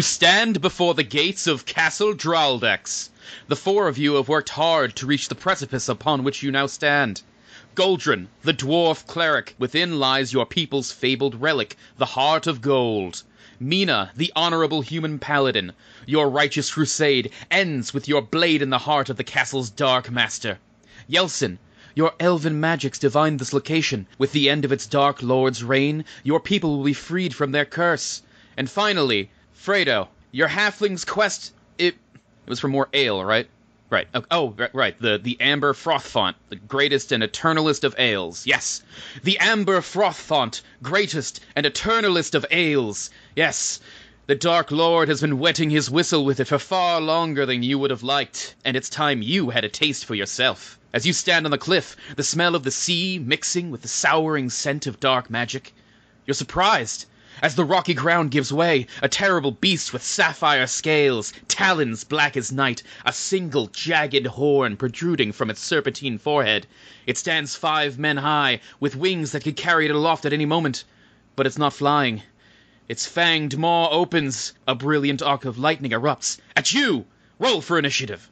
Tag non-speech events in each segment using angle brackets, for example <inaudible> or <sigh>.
You stand before the gates of Castle Draldex. The four of you have worked hard to reach the precipice upon which you now stand. Goldrin, the dwarf cleric, within lies your people's fabled relic, the heart of gold. Mina, the honorable human paladin, your righteous crusade ends with your blade in the heart of the castle's dark master. Yelsin, your elven magics divine this location. With the end of its dark lord's reign, your people will be freed from their curse. And finally, Fredo, your halfling's quest. It, it was for more ale, right? Right. Oh, right, right. The the amber froth font, the greatest and eternalist of ales. Yes, the amber froth font, greatest and eternalist of ales. Yes. The Dark Lord has been wetting his whistle with it for far longer than you would have liked, and it's time you had a taste for yourself. As you stand on the cliff, the smell of the sea mixing with the souring scent of dark magic, you're surprised as the rocky ground gives way, a terrible beast with sapphire scales, talons black as night, a single jagged horn protruding from its serpentine forehead. It stands five men high, with wings that could carry it aloft at any moment. But it's not flying. Its fanged maw opens. A brilliant arc of lightning erupts. At you! Roll for initiative.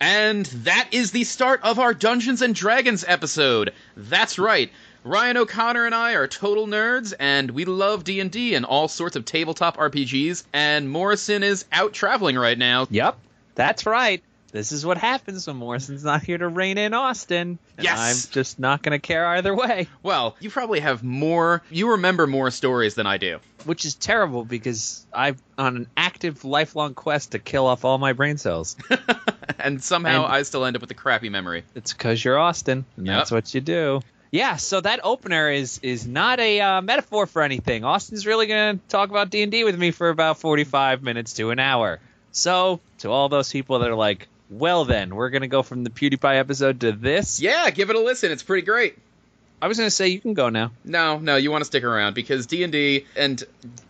And that is the start of our Dungeons and Dragons episode. That's right. Ryan O'Connor and I are total nerds, and we love D and D and all sorts of tabletop RPGs. And Morrison is out traveling right now. Yep, that's right. This is what happens when Morrison's not here to rein in Austin. And Yes. I'm just not going to care either way, Well, you probably have more. You remember more stories than I do. which is terrible because I'm on an active, lifelong quest to kill off all my brain cells. <laughs> and somehow And- I still end up with a crappy memory. It's because you're Austin, and Yep. that's what you do. Yeah, so that opener is is not a uh, metaphor for anything. Austin's really going to talk about D and D with me for about forty five minutes to an hour. So to all those people that are like, well then, we're going to go from the PewDiePie episode to this. Yeah, give it a listen. It's pretty great. I was going to say you can go now. No, no, you want to stick around because D and D and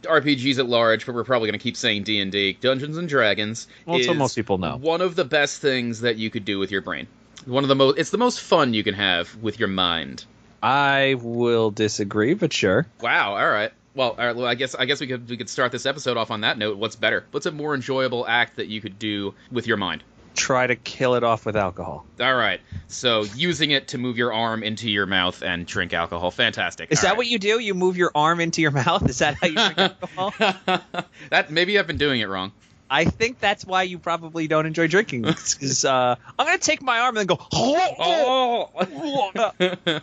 RPGs at large, but we're probably going to keep saying D and D, Dungeons and Dragons. Well, is most people know. One of the best things that you could do with your brain. One of the most. It's the most fun you can have with your mind. I will disagree, but sure. Wow. All right. Well, all right, well, I guess I guess we could we could start this episode off on that note. What's better? What's a more enjoyable act that you could do with your mind? Try to kill it off with alcohol. All right. So using it to move your arm into your mouth and drink alcohol. Fantastic. Is that what you do? You move your arm into your <laughs> mouth? Is that how you drink alcohol? <laughs> that maybe I've been doing it wrong. I think that's why you probably don't enjoy drinking. <laughs> Because uh, I'm gonna take my arm and then go. Oh.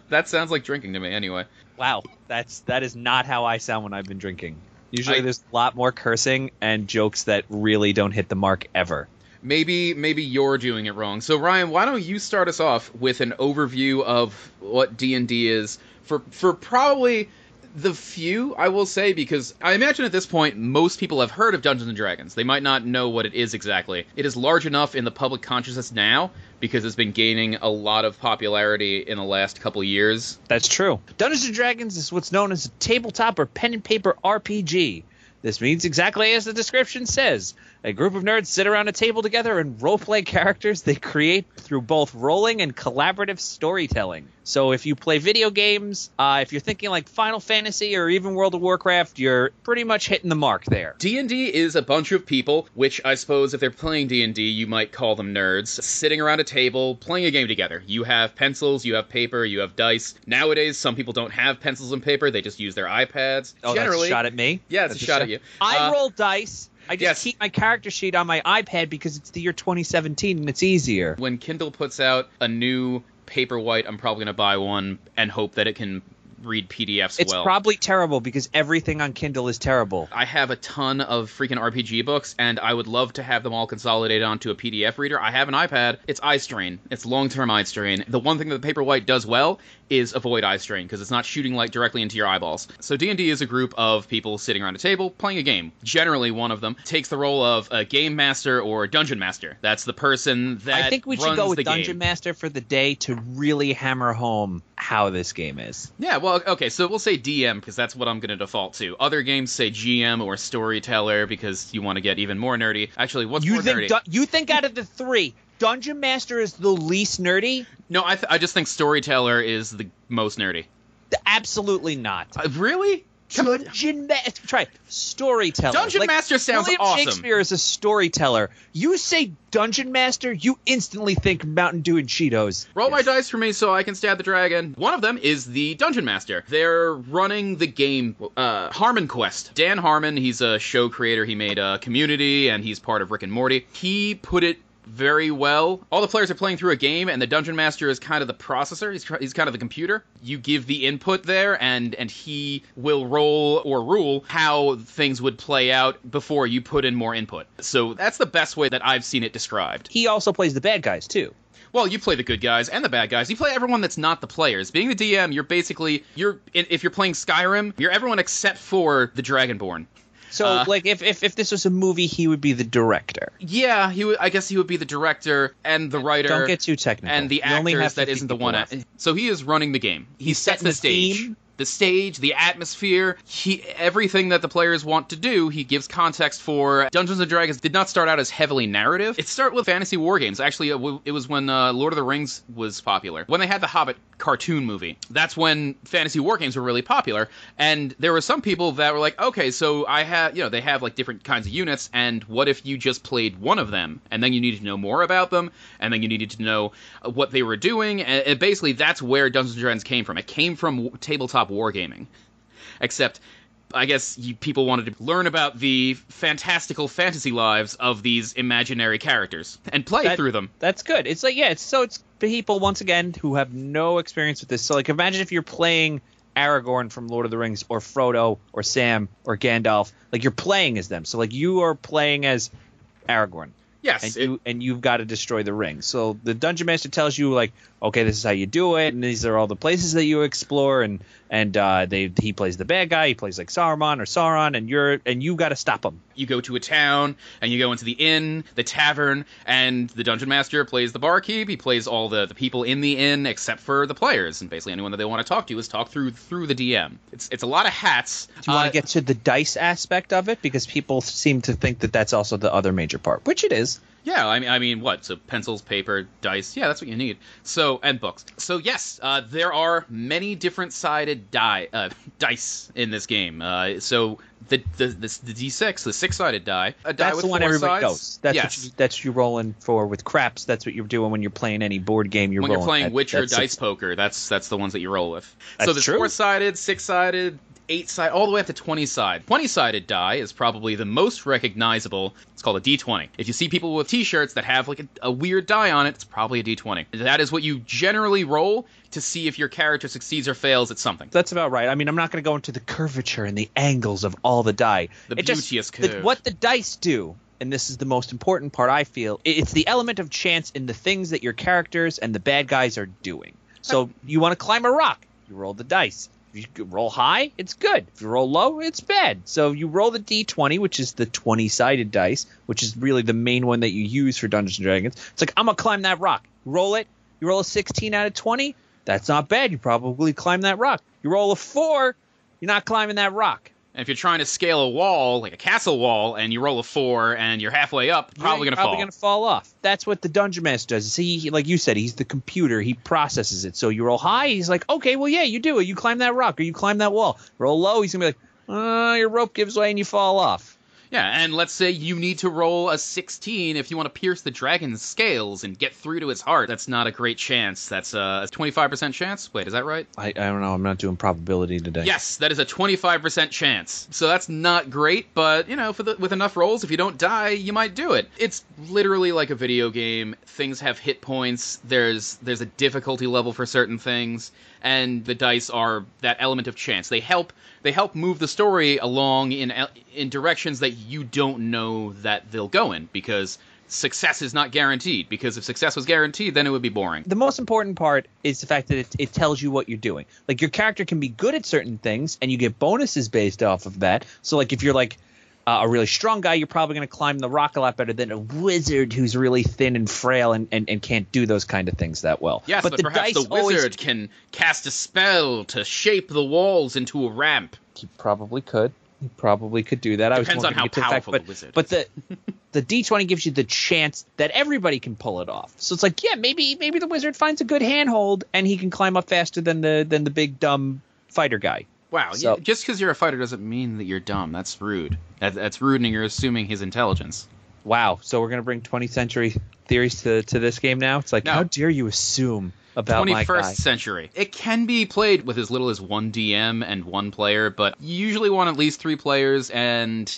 <laughs> that sounds like drinking to me. Anyway. Wow, that's that is not how I sound when I've been drinking. Usually, I- there's a lot more cursing and jokes that really don't hit the mark ever. Maybe maybe you're doing it wrong. So Ryan, why don't you start us off with an overview of what D&D is for for probably the few I will say because I imagine at this point most people have heard of Dungeons and Dragons. They might not know what it is exactly. It is large enough in the public consciousness now because it's been gaining a lot of popularity in the last couple years. That's true. Dungeons and Dragons is what's known as a tabletop or pen and paper RPG. This means exactly as the description says. A group of nerds sit around a table together and roleplay <laughs> characters they create through both rolling and collaborative storytelling. So if you play video games, uh, if you're thinking like Final Fantasy or even World of Warcraft, you're pretty much hitting the mark there. D&D is a bunch of people, which I suppose if they're playing D&D, you might call them nerds, sitting around a table playing a game together. You have pencils, you have paper, you have dice. Nowadays, some people don't have pencils and paper, they just use their iPads. Oh, Generally, that's a shot at me. Yeah, it's That's a shot at you. I Uh, roll dice. I just yes. keep my character sheet on my iPad because it's the year 2017 and it's easier. when Kindle puts out a new paper white, I'm probably going to buy one and hope that it can read PDFs well. It's well. probably terrible because everything on Kindle is terrible. I have a ton of freaking RPG books, and I would love to have them all consolidated onto a PDF reader. I have an iPad. It's eye strain. It's long-term eye strain. The one thing that the Paperwhite does well is avoid eye strain because it's not shooting light directly into your eyeballs. So D&D is a group of people sitting around a table playing a game. Generally, one of them takes the role of a game master or dungeon master. That's the person that I think we should go with Dungeon game. Master for the day to really hammer home how this game is. Yeah, well, okay, so we'll say DM because that's what I'm going to default to. Other games say GM or storyteller because you want to get even more nerdy. Actually, what's you more think nerdy? du- you think out of the three, Dungeon Master is the least nerdy? no, I, th- I just think storyteller is the most nerdy. Absolutely not. Uh, really? Dungeon Master, try it. storyteller. Dungeon Like, Master sounds William awesome. Shakespeare is a storyteller. You say Dungeon Master, you instantly think Mountain Dew and Cheetos. Roll my dice for me so I can stab the dragon. One of them is the Dungeon Master. They're running the game uh, Harmon Quest. Dan Harmon, he's a show creator. He made uh, Community and he's part of Rick and Morty. He put it very well. All the players are playing through a game, and the dungeon master is kind of the processor. He's, he's kind of the computer. You give the input there, and and he will roll or rule how things would play out before you put in more input. So that's the best way that I've seen it described. He also plays the bad guys too. Well, you play the good guys and the bad guys. You play everyone that's not the players. Being the DM, you're basically you're if you're playing Skyrim, you're everyone except for the Dragonborn. So, Uh, like, if, if if this was a movie, he would be the director. Yeah, he would, I guess he would be the director and the writer. Don't get too technical. and the You actors that 50 isn't the one. so he is running the game. He He's sets setting the the stage. theme. The stage, the atmosphere, he everything that the players want to do, he gives context for. Dungeons and Dragons did not start out as heavily narrative. It started with fantasy war games. Actually, it was when uh, Lord of the Rings was popular. When they had the Hobbit cartoon movie, that's when fantasy war games were really popular. And there were some people that were like, okay, so I have, you know, they have like different kinds of units, and what if you just played one of them, and then you needed to know more about them, and then you needed to know uh, what they were doing, and, and basically that's where Dungeons and Dragons came from. It came from tabletop wargaming, except. I guess you, people wanted to learn about the fantastical fantasy lives of these imaginary characters and play That- through them. That's good. It's like yeah, it's so it's people once again who have no experience with this. So like imagine if you're playing Aragorn from Lord of the Rings or Frodo or Sam or Gandalf, like you're playing as them. So like you are playing as Aragorn. Yes, And it- you and you've got to destroy the ring. So the dungeon master tells you like, okay, this is how you do it, and these are all the places that you explore, and and uh, they he plays the bad guy, he plays like Saruman or Sauron, and you're and you got to stop him. you go to a town and you go into the inn, the tavern, and the dungeon master plays the barkeep. He plays all the, the people in the inn except for the players, and basically anyone that they want to talk to is talk through through the DM. It's it's a lot of hats. Do you want Uh, to get to the dice aspect of it because people seem to think that that's also the other major part, which it is. Yeah, I mean, I mean, what? So pencils, paper, dice. Yeah, that's what you need. So and books. So yes, uh, there are many different sided die uh, <laughs> dice in this game. Uh, so the the the, the d6, the six sided die, a die That's with the one four everybody sides. knows. That's yes. what you, that's you rolling for with craps. That's what you're doing when you're playing any board game. You're when you're playing that- Witcher dice six- poker, that's that's the ones that you roll with. so That's there's true. four sided, six sided, eight side all the way up to twenty side. Twenty sided die is probably the most recognizable. It's called a D20. If you see people with T-shirts that have like a, a weird die on it, it's probably a D20. That is what you generally roll to see if your character succeeds or fails at something. That's about right. I mean, I'm not going to go into the curvature and the angles of all the die. The It just- beauteous the- curve. what the dice do, and this is the most important part, I feel, it's the element of chance in the things that your characters and the bad guys are doing. So <laughs> you want to climb a rock, you roll the dice. If you roll high, it's good. If you roll low, it's bad. So you roll the d20, which is the 20-sided dice, which is really the main one that you use for Dungeons and Dragons. It's like I'm gonna climb that rock. Roll it. You roll a 16 out of 20. That's not bad. You probably climb that rock. You roll a four. You're not climbing that rock. And if you're trying to scale a wall, like a castle wall, and you roll a four and you're halfway up, probably You're gonna fall. gonna fall off. That's what the dungeon master does. See, he, like you said, he's the computer. He processes it. So you roll high, he's like, okay, well, yeah, you do it. You climb that rock or you climb that wall. Roll low, he's gonna be like, uh, your rope gives way and you fall off. Yeah, and let's say you need to roll a 16 if you want to pierce the dragon's scales and get through to its heart. That's not a great chance. That's a 25% chance. Wait, is that right? I, I don't know. I'm not doing probability today. Yes, that is a 25% chance. So that's not great, but you know, for the, with enough rolls, if you don't die, you might do it. It's literally like a video game. Things have hit points. There's there's a difficulty level for certain things, and the dice are that element of chance. They help they help move the story along in in directions that you don't know that they'll go in because success is not guaranteed because if success was guaranteed then it would be boring The most important part is the fact that it, it tells you what you're doing. Like your character can be good at certain things, and you get bonuses based off of that. So like if you're like uh, a really strong guy, you're probably going to climb the rock a lot better than a wizard who's really thin and frail and, and, and can't do those kind of things that well. yes but, the perhaps the always- wizard can cast a spell to shape the walls into a ramp He probably could. He probably could do that. I was Depends on how the fact- powerful the but, wizard But the <laughs> the D twenty gives you the chance that everybody can pull it off. So it's like, yeah, maybe maybe the wizard finds a good handhold and he can climb up faster than the than the big dumb fighter guy. Wow So- just because you're a fighter doesn't mean that you're dumb that's rude that, that's rude and you're assuming his intelligence Wow. So we're gonna bring 20th century theories to, to this game now. It's like, No. how dare you assume about my 21st century. It can be played with as little as one DM and one player, but you usually want at least three players, and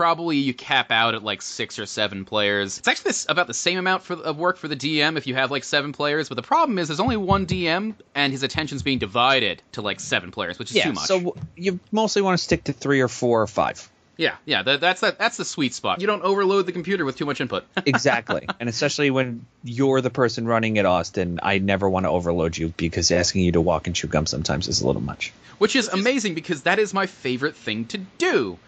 probably you cap out at like six or seven players. It's actually this, about the same amount for, of work for the DM if you have like seven players, but the problem is there's only one DM, and his attention's being divided to like seven players, which is Yeah. too much. So you mostly want to stick to three or four or five. yeah, yeah, that, that's that, that's the sweet spot. You don't overload the computer with too much input. <laughs> exactly. and especially when you're the person running it, Austin, I never want to overload you because asking you to walk and chew gum sometimes is a little much. which is amazing because that is my favorite thing to do.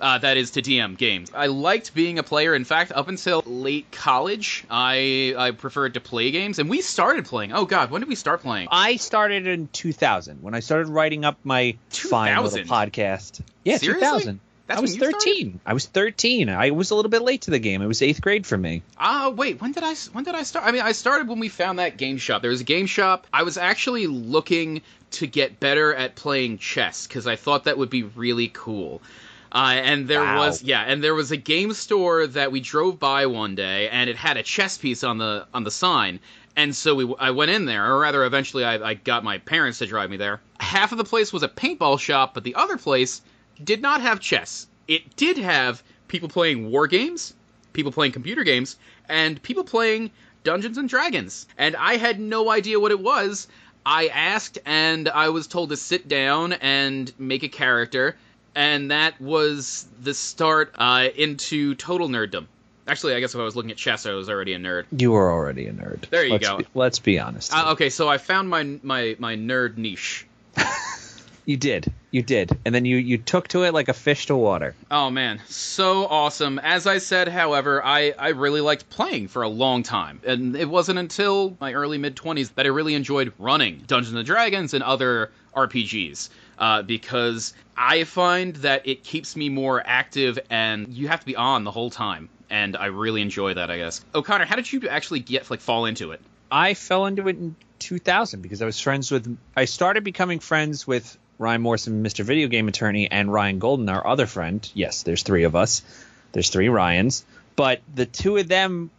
Uh, that is to DM games. I liked being a player. In fact, up until late college, I I preferred to play games, and we started playing. Oh God, when did we start playing? I started in 2000 when I started writing up my fine little podcast. Yeah, Seriously? 2000. That's I was when you started? 13. I was 13. I was a little bit late to the game. It was eighth grade for me. Ah, wait, when did I when did I start? I mean, I started when we found that game shop. There was a game shop. I was actually looking to get better at playing chess because I thought that would be really cool. Uh, and there Wow. was yeah, and there was a game store that we drove by one day, and it had a chess piece on the on the sign. And so we, I went in there, or rather, eventually, I, I got my parents to drive me there. Half of the place was a paintball shop, but the other place did not have chess. It did have people playing war games, people playing computer games, and people playing Dungeons and Dragons. And I had no idea what it was. I asked, and I was told to sit down and make a character, and that was the start uh, into total nerddom. Actually, I guess if I was looking at chess, I was already a nerd. You were already a nerd. There you let's go. Be, let's be honest. Uh, okay, so I found my my my nerd niche. <laughs> you did. You did. And then you, you took to it like a fish to water. Oh man, so awesome. As I said, however, I, I really liked playing for a long time. And it wasn't until my early mid 20s that I really enjoyed running Dungeons and Dragons and other RPGs. Uh, because I find that it keeps me more active and you have to be on the whole time. And I really enjoy that, I guess. O'Connor, how did you actually get like fall into it? I fell into it in 2000 because I was friends with. I started becoming friends with Ryan Morrison, Mr. Video Game Attorney, and Ryan Golden, our other friend. Yes, there's three of us. There's three Ryans, but the two of them,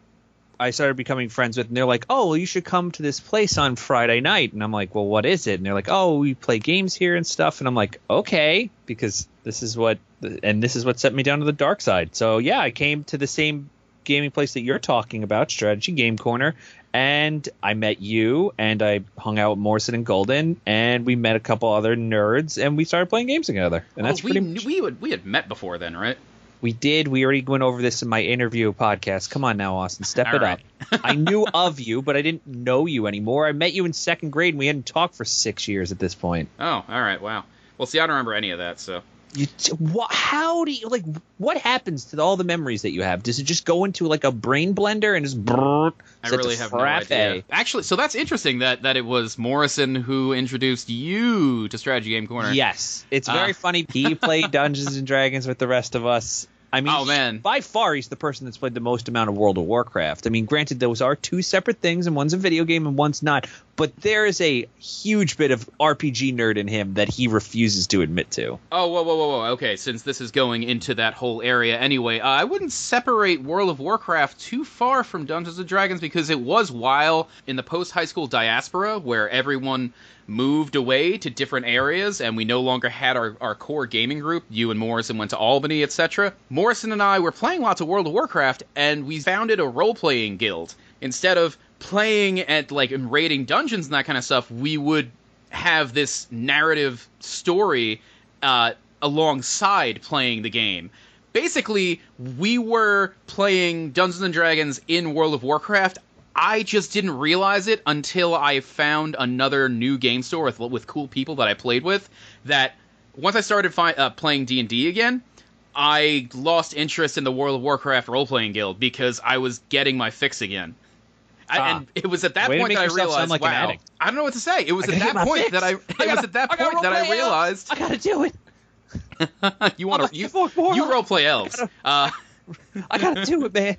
I started becoming friends with, and they're like, "Oh, well, you should come to this place on Friday night." And I'm like, "Well, what is it?" And they're like, "Oh, we play games here and stuff." And I'm like, "Okay," because this is what, and this is what set me down to the dark side. So yeah, I came to the same gaming place that you're talking about, Strategy Game Corner, and I met you, and I hung out with Morrison and Golden, and we met a couple other nerds, and we started playing games together. And oh, that's Oh, we, pretty much we, we had met before then, right? We did. We already went over this in my interview podcast. Come on now, Austin, step All it right. up. I knew <laughs> of you, but I didn't know you anymore. I met you in second grade, and we hadn't talked for six years at this point. Oh, all right, wow. Well, see, I don't remember any of that, so. You, what, how do you like? What happens to all the memories that you have? Does it just go into like a brain blender and just? brrrt, I really have no idea. Actually, so that's interesting that that it was Morrison who introduced you to Strategy Game Corner. Yes, it's very Ah. funny. He played <laughs> Dungeons and Dragons with the rest of us. I mean, Oh, man. by far he's the person that's played the most amount of World of Warcraft. I mean, granted, those are two separate things, and one's a video game and one's not. but there is a huge bit of RPG nerd in him that he refuses to admit to. Oh, whoa, whoa, whoa, whoa. Okay, since this is going into that whole area anyway, uh, I wouldn't separate World of Warcraft too far from Dungeons and Dragons because it was while in the post high school diaspora where everyone moved away to different areas and we no longer had our, our core gaming group. You and Morrison went to Albany, etc. Morrison and I were playing lots of World of Warcraft and we founded a role playing guild. Instead of playing at like and raiding dungeons and that kind of stuff, we would have this narrative story uh, alongside playing the game. Basically, we were playing Dungeons and Dragons in World of Warcraft. I just didn't realize it until I found another new game store with, with cool people that I played with. That once I started fi- uh, playing D and D again, I lost interest in the World of Warcraft role playing guild because I was getting my fix again. I, Ah. and it was at that point that I realized, like wow. I don't know what to say. It was at that point fix. that I, it I gotta- was at that I point that I realized I gotta do it. <laughs> you want to you, like, fuck more. you role play elves. Uh, <laughs> I gotta do it, man.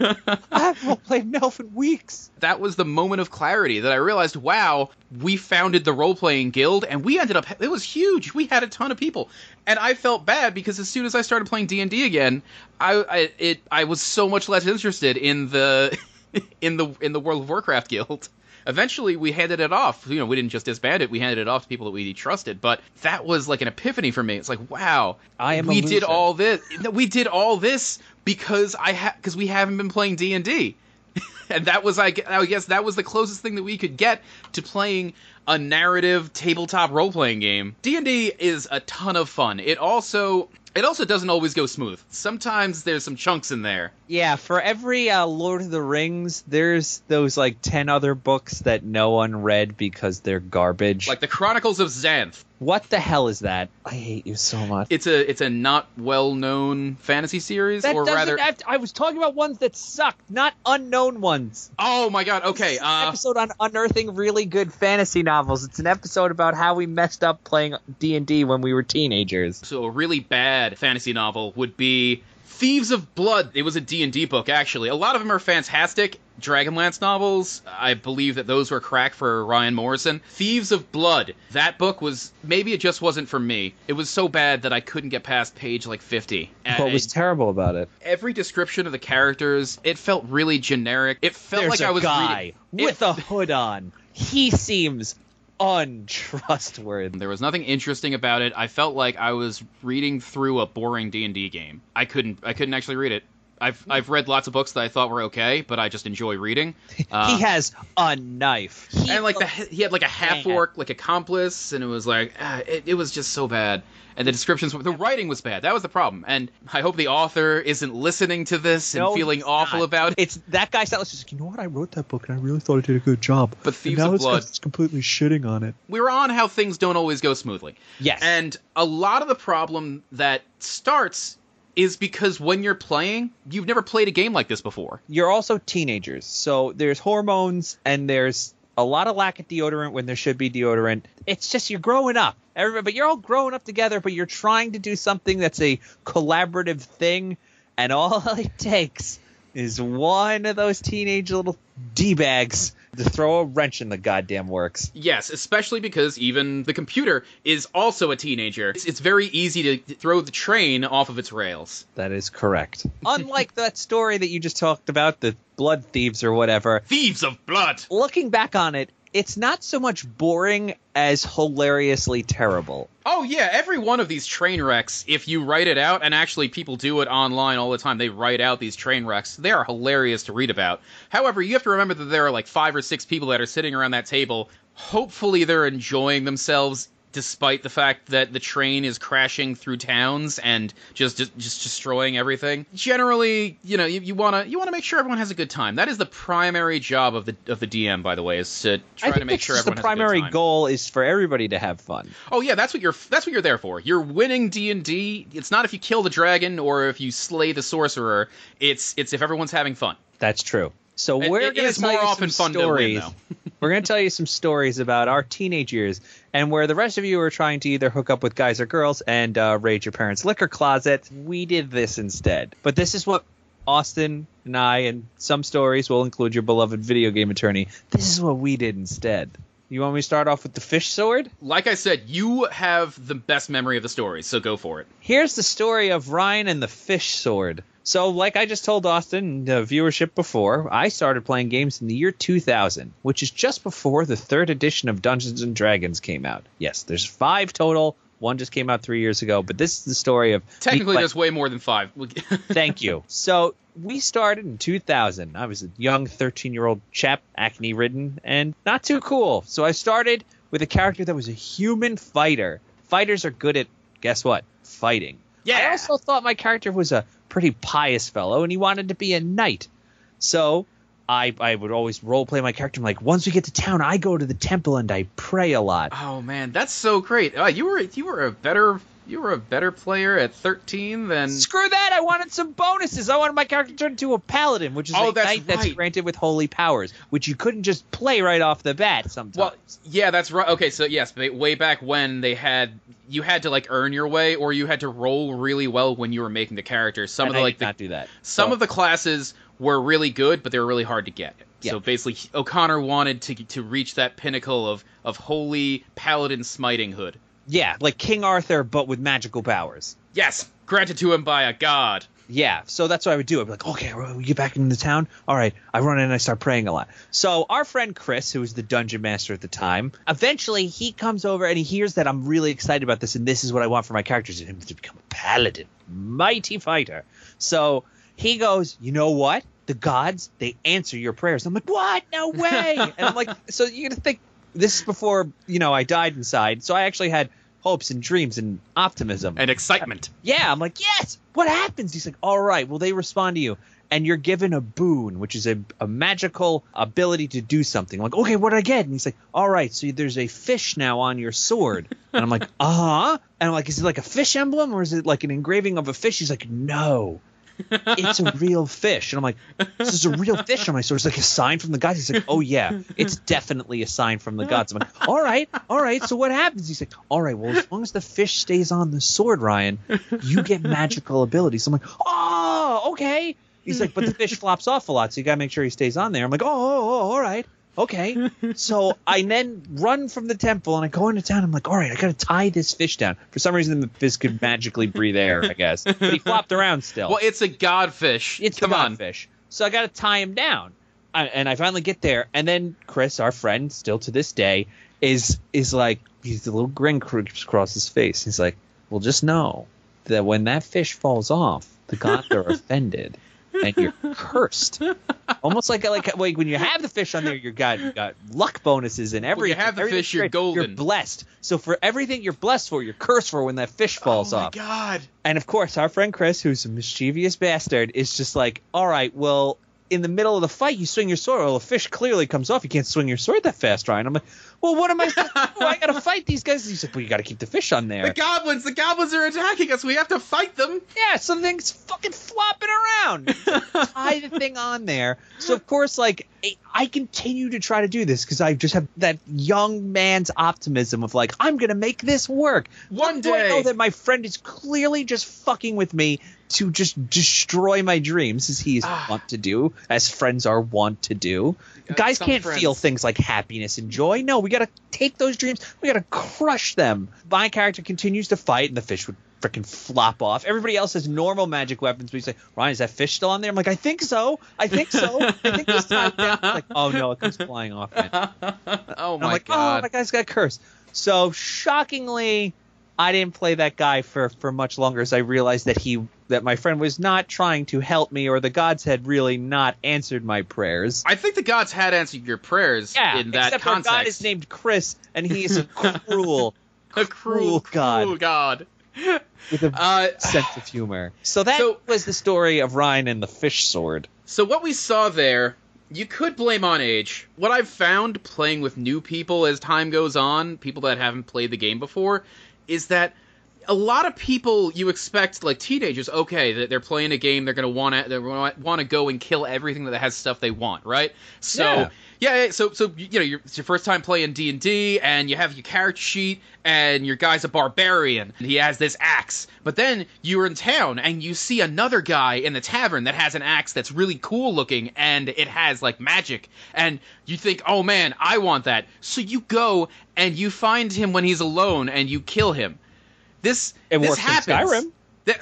I haven't played an elf in weeks. that was the moment of clarity that I realized, wow, we founded the role playing guild and we ended up it was huge. We had a ton of people. And I felt bad because as soon as I started playing D&D again, I, I it I was so much less interested in the <laughs> in the in the World of Warcraft guild. Eventually, we handed it off. You know, we didn't just disband it; we handed it off to people that we trusted. But that was like an epiphany for me. It's like, wow, I am we did all this. We did all this because I ha- because we haven't been playing D and D, <laughs> and that was I, gu- I guess that was the closest thing that we could get to playing a narrative tabletop role playing game. D and D is a ton of fun. It also it also doesn't always go smooth. Sometimes there's some chunks in there. Yeah, for every uh, Lord of the Rings, there's those like ten other books that no one read because they're garbage. Like the Chronicles of Xanth. What the hell is that? I hate you so much. It's a it's a not well known fantasy series, that or doesn't rather, have to- I was talking about ones that sucked, not unknown ones. oh my god. Okay, This is an uh, episode on unearthing really good fantasy novels. It's an episode about how we messed up playing D and D when we were teenagers. so a really bad fantasy novel would be Thieves of Blood. It was a D&D book actually. A lot of them are fantastic. Dragonlance novels, I believe that those were crack for Ryan Morrison. Thieves of Blood. That book was maybe it just wasn't for me. It was so bad that I couldn't get past page like 50. What was terrible about it? every description of the characters, it felt really generic. It felt There's like I was guy reading with a hood on. He seems untrustworthy. There was nothing interesting about it. I felt like I was reading through a boring D and D game. I couldn't. I couldn't actually read it. I've I've read lots of books that I thought were okay, but I just enjoy reading. Uh, <laughs> he has a knife. He and like the he had like a half orc like accomplice, and it was like ah, it, it was just so bad. And the descriptions, the writing was bad. That was the problem. And I hope the author isn't listening to this and No, feeling awful not. about it. It's that guy. That was just you know what I wrote that book and I really thought I did a good job. But Thieves and now of it's Blood, it's completely shitting on it. we were on how things don't always go smoothly. Yes. And a lot of the problem that starts is because when you're playing, you've never played a game like this before. you're also teenagers, so there's hormones and there's a lot of lack of deodorant when there should be deodorant. It's just you're growing up. Everybody, but you're all growing up together, but you're trying to do something that's a collaborative thing, and all <laughs> it takes is one of those teenage little d bags to throw a wrench in the goddamn works. Yes, especially because even the computer is also a teenager. It's, it's very easy to throw the train off of its rails. That is correct. <laughs> Unlike that story that you just talked about, the blood thieves or whatever, Thieves of blood! looking back on it, it's not so much boring as hilariously terrible. Oh yeah, every one of these train wrecks, if you write it out, and actually people do it online all the time, they write out these train wrecks. They are hilarious to read about. However, you have to remember that there are like five or six people that are sitting around that table. Hopefully they're enjoying themselves despite the fact that the train is crashing through towns and just just, just destroying everything. Generally, you know, you, you wanna you wanna make sure everyone has a good time. That is the primary job of the of the DM, by the way, is to try to make sure everyone has a good time. The primary goal is for everybody to have fun. Oh yeah, that's what you're that's what you're there for. You're winning D and D. It's not if you kill the dragon or if you slay the sorcerer. It's it's if everyone's having fun. That's true. So we're going to tell more you often some to win, stories. <laughs> <laughs> we're going to tell you some stories about our teenage years and where the rest of you are trying to either hook up with guys or girls and uh, raid your parents' liquor closet. We did this instead. But this is what Austin and I and some stories will include your beloved video game attorney. This is what we did instead. You want me to start off with the fish sword? Like I said, you have the best memory of the story, so go for it. Here's the story of Ryan and the fish sword. So, like I just told Austin, the viewership before, I started playing games in the year 2000, which is just before the third edition of Dungeons and Dragons came out. Yes, there's five total. One just came out three years ago, but this is the story of Technically, there's way more than five. <laughs> Thank you. So we started in 2000. I was a young 13 year old chap, acne ridden, and not too cool. So I started with a character that was a human fighter. Fighters are good at, guess what? Fighting. Yeah. I also thought my character was a pretty pious fellow, and he wanted to be a knight. So I, I would always role play my character. I'm like, once we get to town, I go to the temple and I pray a lot. Oh man, that's so great. Uh, you were you were a better you were a better player at 13 than Screw that! I wanted some bonuses. I wanted my character to turn into a paladin, which is Oh, a that's knight that's granted with holy powers, which you couldn't just play right off the bat sometimes. Well, yeah, that's right. Okay, so yes, way back when they had you had to like earn your way, or you had to roll really well when you were making the characters. Some and of the like the, not do that. some So- of the classes were really good, but they were really hard to get. Yeah. So basically, O'Connor wanted to to reach that pinnacle of of holy paladin smiting hood. yeah, like King Arthur, but with magical powers. Yes, granted to him by a god. Yeah, so that's what I would do. I'd be like, okay, we get back into town. All right, I run in and I start praying a lot. So our friend Chris, who was the dungeon master at the time, eventually he comes over and he hears that I'm really excited about this and this is what I want for my characters, him to become a paladin, mighty fighter. So he goes, you know what? The gods, they answer your prayers. I'm like, what? No way. <laughs> and I'm like, so you gotta think this is before, you know, I died inside. So I actually had hopes and dreams and optimism. And excitement. Yeah, I'm like, yes. What happens? He's like, all right. Well, they respond to you, and you're given a boon, which is a, a magical ability to do something. I'm like, okay, what did I get? And he's like, all right. So there's a fish now on your sword, <laughs> and I'm like, uh huh. And I'm like, is it like a fish emblem or is it like an engraving of a fish? He's like, no. It's a <laughs> real fish. And I'm like, this is a real fish on my sword. It's like a sign from the gods. He's like, oh, yeah, it's definitely a sign from the gods. I'm like, all right, all right. So what happens? He's like, all right, well, as long as the fish stays on the sword, Ryan, you get magical abilities. So I'm like, oh, okay. He's like, but the fish flops off a lot, so you got to make sure he stays on there. I'm like, oh, oh, oh, all right. Okay. <laughs> So I then run from the temple and I go into town. I'm like, all right, I got to tie this fish down. For some reason, the fish could magically breathe air, I guess. But he flopped around still. Well, it's a godfish. It's Come the on. So I got to tie him down, I, and I finally get there. And then Chris, our friend, still to this day, is is like he's a little grin creeps across his face. He's like, "Well, just know that when that fish falls off, the gods are <laughs> offended." And you're cursed, almost like like like when you have the fish on there, you got you got luck bonuses and When you have the fish, you're golden. You're blessed. So for everything you're blessed for, you're cursed for when that fish oh falls off. oh my off. god. And of course, our friend Chris, who's a mischievous bastard, is just like, all right, well, in the middle of the fight, you swing your sword. Well, a fish clearly comes off. You can't swing your sword that fast, Ryan. I'm like, well, what am I do? I got to fight these guys. He's like, well, you got to keep the fish on there. The goblins, the goblins are attacking us. We have to fight them. Yeah, something's fucking flopping around. <laughs> Tie the thing on there. So, of course, like, I- I continue to try to do this because I just have that young man's optimism of, like, I'm going to make this work. One day. I know that my friend is clearly just fucking with me to just destroy my dreams, as he is Ah. wont to do, as friends are wont to do. Guys can't friends. feel things like happiness and joy. No, we gotta take those dreams, we gotta crush them. My character continues to fight, and the fish would freaking flop off. Everybody else has normal magic weapons, We say, Ryan, is that fish still on there? I'm like, I think so. I think so. I think it's time down. It's like, oh no, it comes flying off. Man. <laughs> oh my I'm like, god. oh, my guy's got cursed. So shockingly, I didn't play that guy for for much longer as I realized that he that my friend was not trying to help me or the gods had really not answered my prayers. I think the gods had answered your prayers Yeah, in that except context. our god is named Chris and he is a <laughs> cruel, a cruel cruel, god. cruel god. with a Uh, sense of humor. So that So- was the story of Ryan and the fish sword. So what we saw there, you could blame on age. What I've found playing with new people as time goes on, people that haven't played the game before, is that a lot of people you expect like teenagers okay that they're playing a game they're going to want to want to go and kill everything that has stuff they want right so Yeah. Yeah, so so you know you're, it's your first time playing D and D, and you have your character sheet, and your guy's a barbarian. And he has this axe, but then you're in town and you see another guy in the tavern that has an axe that's really cool looking, and it has like magic, and you think, oh man, I want that. So you go and you find him when he's alone, and you kill him. This It this works in happens. Skyrim.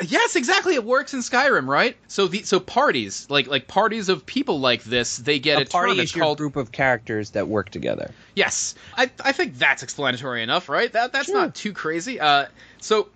Yes, exactly. It works in Skyrim, right? So the so parties like like parties of people like this, they get a, a party is called group of characters that work together. Yes, I I think that's explanatory enough, right? That that's Sure. not too crazy. Uh, so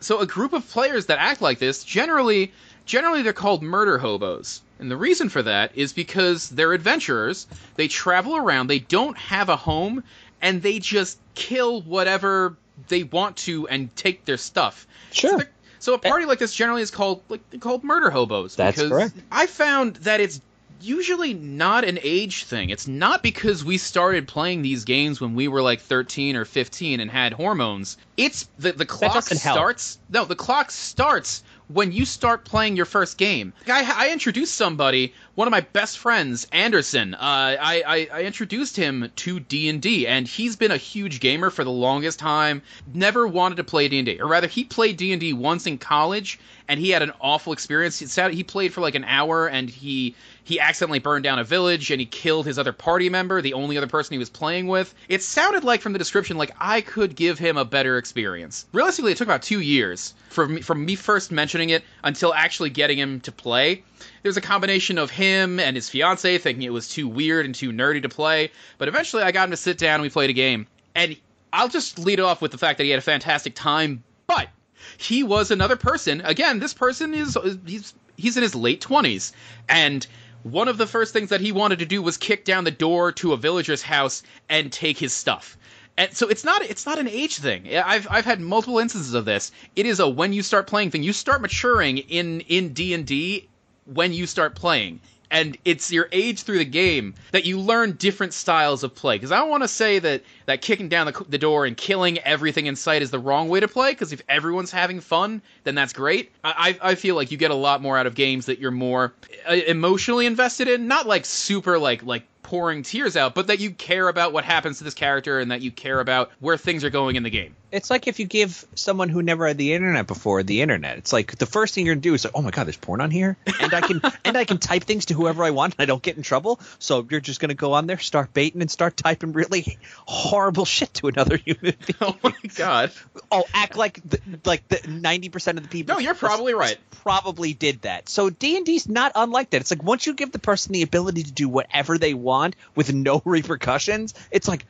so a group of players that act like this generally generally they're called murder hobos. And the reason for that is because they're adventurers. They travel around, they don't have a home, and they just kill whatever they want to and take their stuff. Sure. So, they're- so a party like this generally is called like called murder hobos. That's because correct. I found that it's usually not an age thing. It's not because we started playing these games when we were like 13 or 15 and had hormones. It's the the clock starts. No, the clock starts when you start playing your first game. I, I introduced somebody, one of my best friends, Anderson. Uh, I, I I introduced him to D and D, and he's been a huge gamer for the longest time. Never wanted to play D and D, or rather, he played D and D once in college, and he had an awful experience. He sat- he played for like an hour, and he he accidentally burned down a village and he killed his other party member, the only other person he was playing with. It sounded like from the description like I could give him a better experience. Realistically, it took about 2 years from from me first mentioning it until actually getting him to play. There's a combination of him and his fiance thinking it was too weird and too nerdy to play, but eventually I got him to sit down and we played a game. And I'll just lead off with the fact that he had a fantastic time, but he was another person. Again, this person is he's he's in his late 20s and one of the first things that he wanted to do was kick down the door to a villager's house and take his stuff. And so it's not it's not an age thing. I've I've had multiple instances of this. It is a when you start playing thing. You start maturing in in D&D when you start playing. And it's your age through the game that you learn different styles of play. Because I don't want to say that, that kicking down the, the door and killing everything in sight is the wrong way to play. Because if everyone's having fun, then that's great. I, I feel like you get a lot more out of games that you're more uh, emotionally invested in. Not like super like like pouring tears out, but that you care about what happens to this character and that you care about where things are going in the game. It's like if you give someone who never had the internet before the internet. It's like the first thing you're gonna do is like, oh my god, there's porn on here, and I can and I can type things to whoever I want, and I don't get in trouble. So you're just gonna go on there, start baiting, and start typing really horrible shit to another <laughs> human being. Oh my god. Oh, act like the, like the ninety percent of the people. No, you're probably right. Probably did that. So D and D's not unlike that. It's like once you give the person the ability to do whatever they want with no <laughs> repercussions, it's like,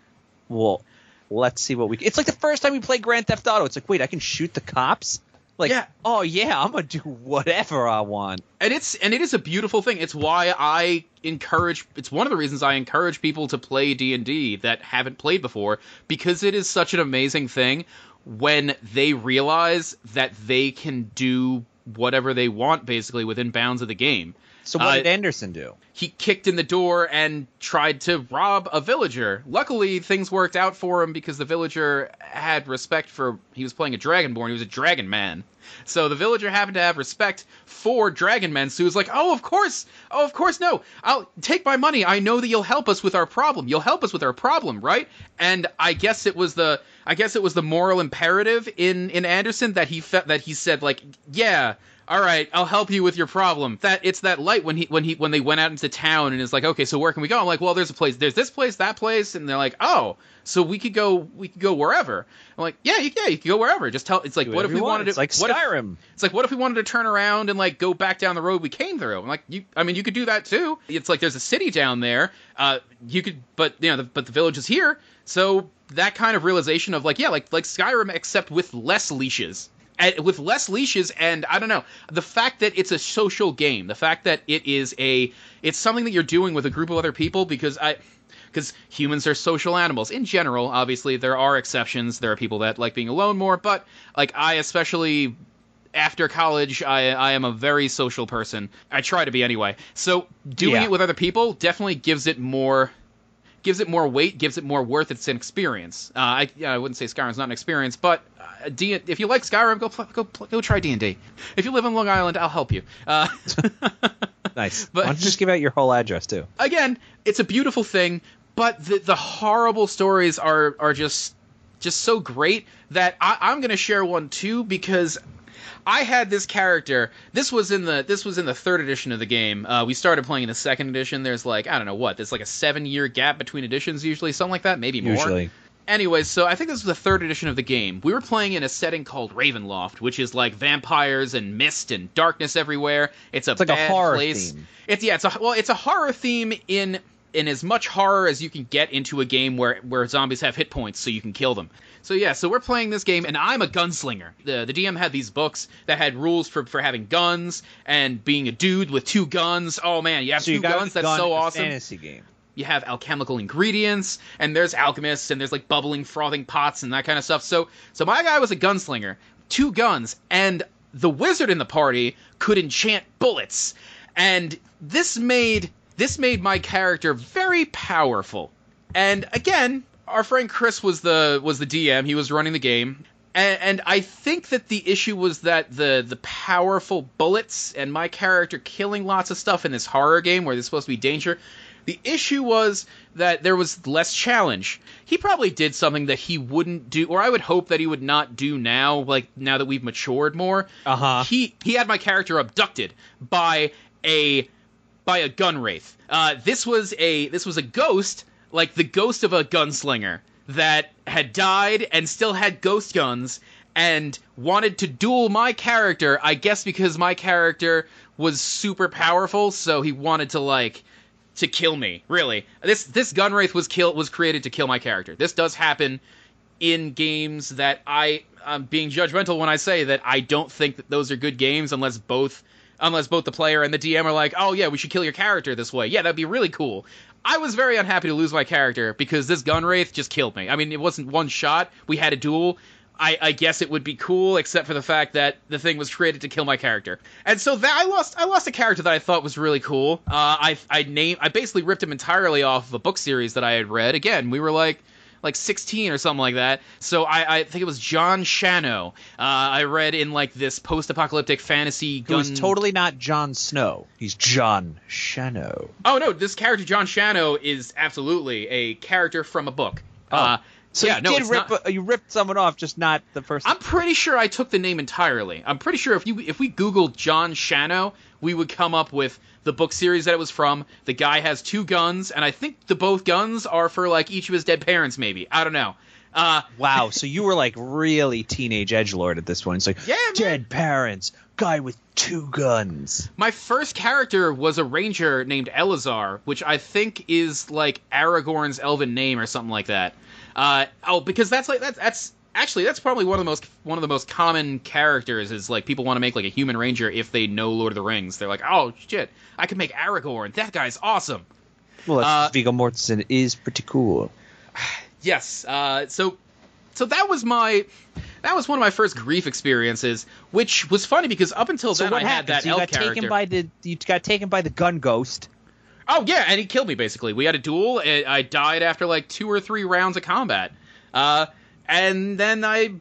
well, let's see what we. It's like the first time we play Grand Theft Auto. It's like, wait, I can shoot the cops. Like, Yeah. oh yeah, I'm gonna do whatever I want. and it's and it is a beautiful thing it's why i encourage it's one of the reasons i encourage people to play d&d that haven't played before because it is such an amazing thing when they realize that they can do whatever they want basically within bounds of the game So what Uh, did Anderson do? he kicked in the door and tried to rob a villager. Luckily, things worked out for him because the villager had respect for. He was playing a dragonborn. He was a dragon man. So the villager happened to have respect for dragon men. So he was like, "Oh, of course, oh, of course, no. I'll take my money. I know that you'll help us with our problem. You'll help us with our problem, right?" And I guess it was the. I guess it was the moral imperative in in Anderson that he felt that he said like, "Yeah, all right, I'll help you with your problem. That it's that light when he when he when they went out into town and it's like, okay, so where can we go? I'm like, well, there's a place, there's this place, that place, and they're like, oh, so we could go, we could go wherever. I'm like, yeah, you, yeah, you could go wherever. Just tell. It's like, what if we want. wanted to? It's like what if- Skyrim. it's like, what if we wanted to turn around and like go back down the road we came through? I'm like, you, I mean, you could do that too. It's like there's a city down there. Uh, you could, but you know, the, but the village is here. So that kind of realization of like, yeah, like like Skyrim, except with less leashes. And with less leashes, and I don't know, the fact that it's a social game, the fact that it is a, it's something that you're doing with a group of other people, because I, because humans are social animals in general. Obviously, there are exceptions. There are people that like being alone more, but like I especially after college, I, I am a very social person. I try to be anyway. So doing Yeah. it with other people definitely gives it more gives it more weight, gives it more worth. It's an experience. Uh, I I wouldn't say Skyrim's not an experience, but D- if you like Skyrim, go go go try D and D. If you live in Long Island, I'll help you. Uh, <laughs> Nice. But- Why don't you just give out your whole address too? again, it's a beautiful thing, but the, the horrible stories are are just just so great that I, I'm going to share one too because I had this character. This was in the this was in the third edition of the game. Uh, we started playing in the second edition. There's like I don't know what. There's like a seven year gap between editions usually, something like that, maybe more. Usually. Anyways, so I think this was the third edition of the game. We were playing in a setting called Ravenloft, which is like vampires and mist and darkness everywhere. It's a It's like a horror place. theme. It's yeah, it's a well, it's a horror theme in in as much horror as you can get into a game where where zombies have hit points, so you can kill them. So yeah, so we're playing this game, and I'm a gunslinger. The the DM had these books that had rules for for having guns and being a dude with two guns. Oh man, you have So two you guns. That's gun, so awesome Fantasy game. You have alchemical ingredients and there's alchemists and there's like bubbling frothing pots and that kind of stuff. So so my guy was a gunslinger. Two guns and the wizard in the party could enchant bullets. And this made this made my character very powerful. And again our friend chris was the was the dm he was running the game. And, and I think that the issue was that the the powerful bullets and my character killing lots of stuff in this horror game where there's supposed to be danger. The issue was that there was less challenge. He probably did something that he wouldn't do, or I would hope that he would not do now. Like now that we've matured more, Uh-huh. he he had my character abducted by a by a gun wraith. Uh, this was a this was a ghost, like the ghost of a gunslinger that had died and still had ghost guns and wanted to duel my character. I guess because my character was super powerful, so he wanted to like to kill me. Really, this this gun wraith was kill was created to kill my character. This does happen in games that I I'm being judgmental when I say that I don't think that those are good games unless both unless both the player and the DM are like, "Oh yeah, we should kill your character this way." Yeah, that'd be really cool. I was very unhappy to lose my character because this gun wraith just killed me. I mean, it wasn't one shot. We had a duel. I, I guess it would be cool, except for the fact that the thing was created to kill my character, and so that I lost. I lost a character that I thought was really cool. Uh, I I named. I basically ripped him entirely off of a book series that I had read. Again, we were like like 16 or something like that. So I, I think it was Jon Shannow. Uh, I read in like this post-apocalyptic fantasy gun. is totally not Jon Snow. He's Jon Shannow. Oh no, this character Jon Shannow is absolutely a character from a book. Uh, So yeah, you no, did rip not- you ripped someone off, just not the first. I'm pretty sure I took the name entirely. I'm pretty sure if you if we Googled Jon Shannow, we would come up with the book series that it was from. The guy has two guns, and I think the both guns are for like each of his dead parents. Maybe I don't know. Uh, wow. So you were like really teenage edge lord at this point. It's like Yeah, man. dead parents, guy with two guns. My first character was a ranger named Elessar, which I think is like Aragorn's elven name or something like that. Uh, oh, because that's like that's that's actually that's probably one of the most one of the most common characters is like people want to make like a human ranger if they know Lord of the Rings. They're like, oh shit, I can make Aragorn. That guy's awesome. Well, that's, Uh, Viggo Mortensen is pretty cool. <sighs> Yes. Uh, so so that was my that was one of my first grief experiences, which was funny because up until So then what I had happened? that So you elf got character. taken by the you got taken by the gun ghost. Oh yeah, and he killed me basically. We had a duel. and I died after like two or three rounds of combat. Uh, and then I,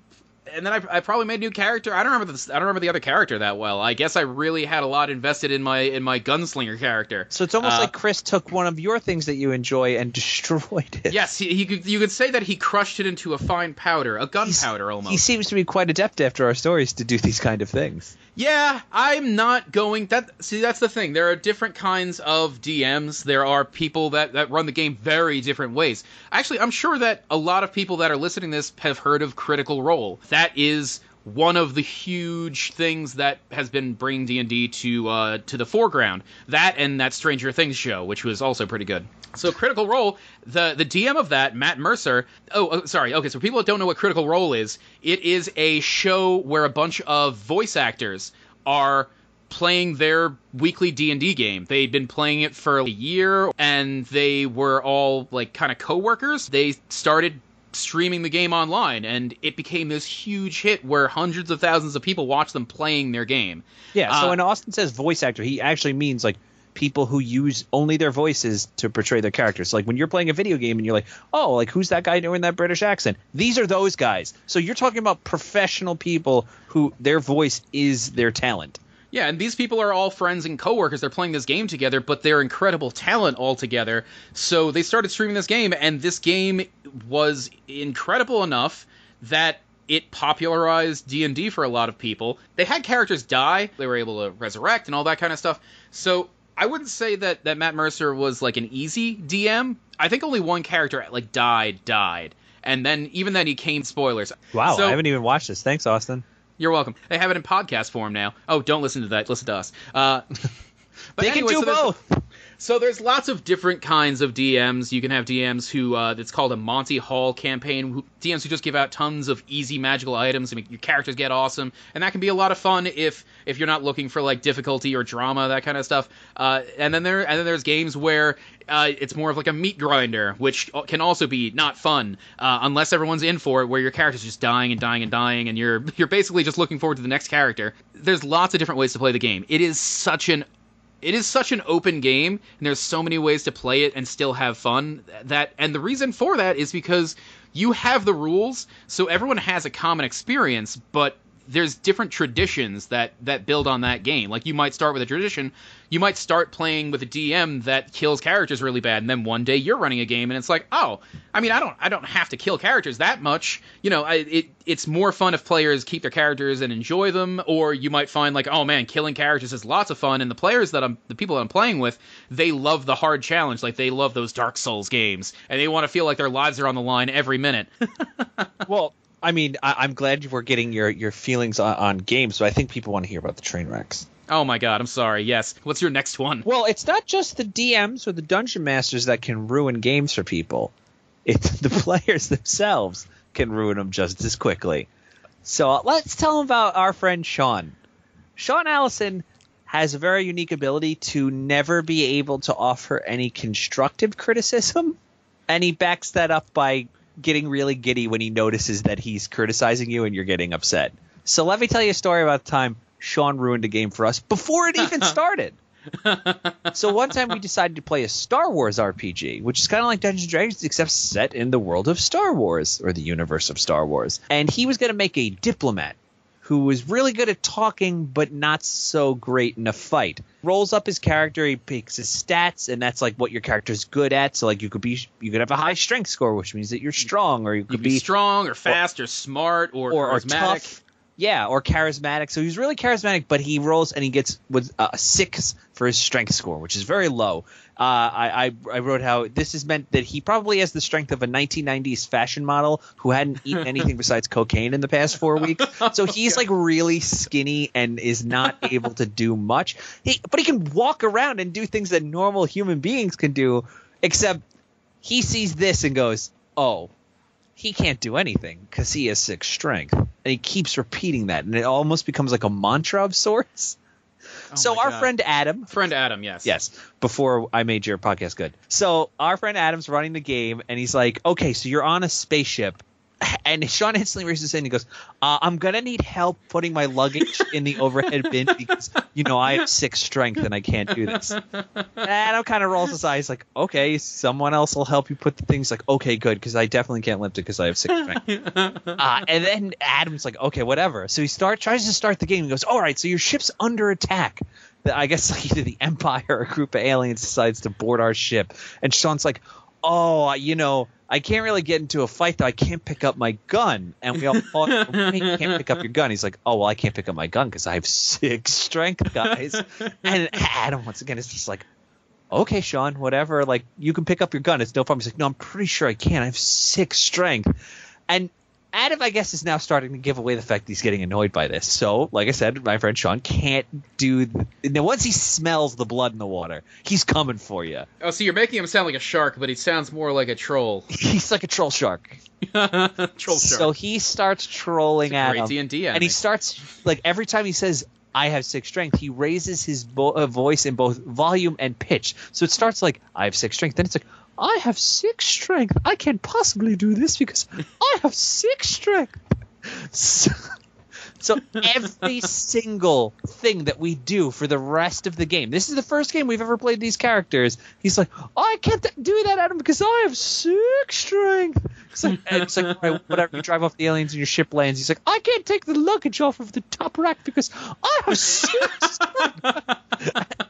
and then I, I probably made a new character. I don't remember this. I don't remember the other character that well. I guess I really had a lot invested in my in my gunslinger character. So it's almost Uh, like Chris took one of your things that you enjoy and <laughs> destroyed it. Yes, he, he could, you could say that he crushed it into a fine powder, a gunpowder almost. He seems to be quite adept after our stories to do these kind of things. Yeah, I'm not going. That see, that's the thing. There are different kinds of DMs. There are people that that run the game very different ways. Actually, I'm sure that a lot of people that are listening to this have heard of Critical Role. That is one of the huge things that has been bringing D&D to uh, to the foreground. That and that Stranger Things show, which was also pretty good. So Critical Role, the the DM of that, Matt Mercer. Oh, oh, sorry. Okay, so people that don't know what Critical Role is, it is a show where a bunch of voice actors are playing their weekly D&D game. They'd been playing it for a year and they were all like kind of coworkers. They started streaming the game online and it became this huge hit where hundreds of thousands of people watched them playing their game. Yeah. So Uh, when Austin says voice actor, he actually means like people who use only their voices to portray their characters. Like when you're playing a video game and you're like, oh, like who's that guy doing that British accent? These are those guys. So you're talking about professional people who their voice is their talent. Yeah, and these people are all friends and coworkers. They're playing this game together, but they're incredible talent all together. So they started streaming this game, and this game was incredible enough that it popularized D&D for a lot of people. They had characters die, they were able to resurrect and all that kind of stuff. So I wouldn't say that that Matt Mercer was like an easy DM. I think only one character like died, died. And then even then he came spoilers. Wow, So- I haven't even watched this. Thanks, Austin. You're welcome. They have it in podcast form now. Oh, don't listen to that. Listen to us. Uh, <laughs> but They anyway, can do there's- both. So there's lots of different kinds of DMs. You can have DMs who uh, it's called a Monty Hall campaign. Who, DMs who just give out tons of easy magical items to make your characters get awesome, and that can be a lot of fun if if you're not looking for like difficulty or drama that kind of stuff. Uh, and then there and then there's games where uh, it's more of like a meat grinder, which can also be not fun uh, unless everyone's in for it, where your character's just dying and dying and dying, and you're <laughs> you're basically just looking forward to the next character. There's lots of different ways to play the game. It is such an it is such an open game and there's so many ways to play it and still have fun that and the reason for that is because you have the rules so everyone has a common experience but there's different traditions that that build on that game. Like you might start with a tradition you might start playing with a dm that kills characters really bad and then one day you're running a game and it's like oh i mean i don't i don't have to kill characters that much. You know I, it it's more fun if players keep their characters and enjoy them or you might find like oh man killing characters is lots of fun and the players that i'm the people that i'm playing with they love the hard challenge. Like they love those dark souls games and they want to feel like their lives are on the line every minute. <laughs> Well, I mean, I, I'm glad you were getting your, your feelings on, on games, but I think people want to hear about the train wrecks. oh my god i'm sorry yes what's your next one Well, it's not just the DMs or the dungeon masters that can ruin games for people. It's the <laughs> players themselves can ruin them just as quickly. So uh, let's tell them about our friend Sean. Sean Allison has a very unique ability to never be able to offer any constructive criticism, and he backs that up by getting really giddy when he notices that he's criticizing you and you're getting upset. So let me tell you a story about the time Sean ruined a game for us before it even <laughs> started. So one time we decided to play a Star Wars RPG, which is kind of like Dungeons and Dragons, except set in the world of Star Wars or the universe of Star Wars. And he was going to make a diplomat who was really good at talking, but not so great in a fight. Rolls up his character, he picks his stats, and that's like what your character's good at. So like you could be, you could have a high strength score, which means that you're strong, or you you could could be strong or fast or, smart or, or, or charismatic tough. Yeah, or charismatic. So he's really charismatic, but he rolls and he gets with a six for his strength score, which is very low. Uh, I, I I wrote how this is meant that he probably has the strength of a 1990s fashion model who hadn't eaten <laughs> anything besides cocaine in the past four weeks. So he's like really skinny and is not <laughs> able to do much. He, but he can walk around and do things that normal human beings can do, except he sees this and goes, "Oh, he can't do anything because he has six strength. And he keeps repeating that, and it almost becomes like a mantra of sorts. Oh so our God. friend Adam, friend adam yes yes, before I made your podcast good. So our friend Adam's running the game, and he's like, "Okay, so you're on a spaceship." And Sean instantly raises his hand and goes, uh, I'm going to need help putting my luggage in the overhead bin <laughs> because, you know, I have six strength and I can't do this. And Adam kind of rolls his eyes like, okay, someone else will help you put the things like, okay, good, because I definitely can't lift it because I have six strength. <laughs> uh, and then Adam's like, okay, whatever. So he start tries to start the game. He goes, all right, so your ship's under attack. I guess <laughs> like either the Empire or a group of aliens decides to board our ship. And Sean's like, oh, you know, I can't really get into a fight though. I can't pick up my gun. And we all "Wait, you <laughs> can't pick up your gun. He's like, oh, well, I can't pick up my gun because I have six strength, guys. and Adam, once again, is just like, okay, Sean, whatever. Like, you can pick up your gun. It's no problem. He's like, no, I'm pretty sure I can. I have six strength. And Adam, I guess, is now starting to give away the fact that he's getting annoyed by this. So, like I said, my friend Sean can't do. th- now, once he smells the blood in the water, he's coming for you. oh so you're making him sound like a shark but he sounds more like a troll <laughs> He's like a troll shark. <laughs> troll shark So he starts trolling It's a great Adam, D&D and he starts like every time he says I have six strength, he raises his vo- uh, voice in both volume and pitch. So it starts like I have six strength, then it's like I have six strength. I can't possibly do this because I have six strength. So, So every <laughs> single thing that we do for the rest of the game, this is the first game we've ever played these characters. He's like, oh, I can't do that, Adam, because I have six strength. It's like, it's like right, whatever. You drive off the aliens and your ship lands. He's like, I can't take the luggage off of the top rack because I have six <laughs> strength.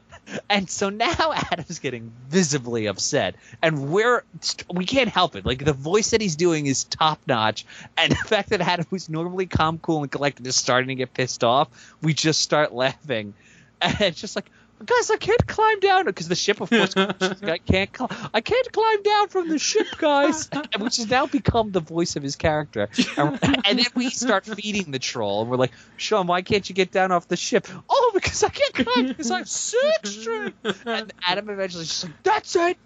And so now <laughs> Adam's getting visibly upset, and we're we can't help it. Like the voice that he's doing is top notch, and <laughs> the fact that Adam, who's normally calm, cool, and collected, is starting to get pissed off, we just start laughing, <laughs> and it's just like. Guys, I can't climb down because the ship, of course, <laughs> I can't. Cl- I can't climb down from the ship, guys, which has now become the voice of his character. And, and then we start feeding the troll, and we're like, "Sean, why can't you get down off the ship?" Oh, because I can't climb because I'm six strength. And Adam eventually just like, "That's it,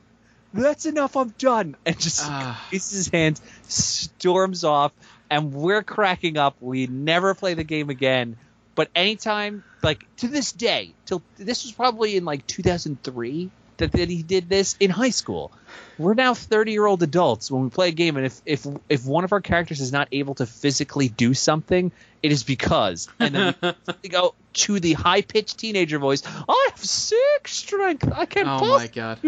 that's enough. I'm done," and just ah. raises his hands, storms off, and we're cracking up. We never play the game again. But anytime, like to this day, till this was probably in like 2003 that, that he did this in high school. We're now 30 year old adults when we play a game, and if if if one of our characters is not able to physically do something, it is because, and then we <laughs> go to the high pitched teenager voice. I have six strength. I can't Oh my god.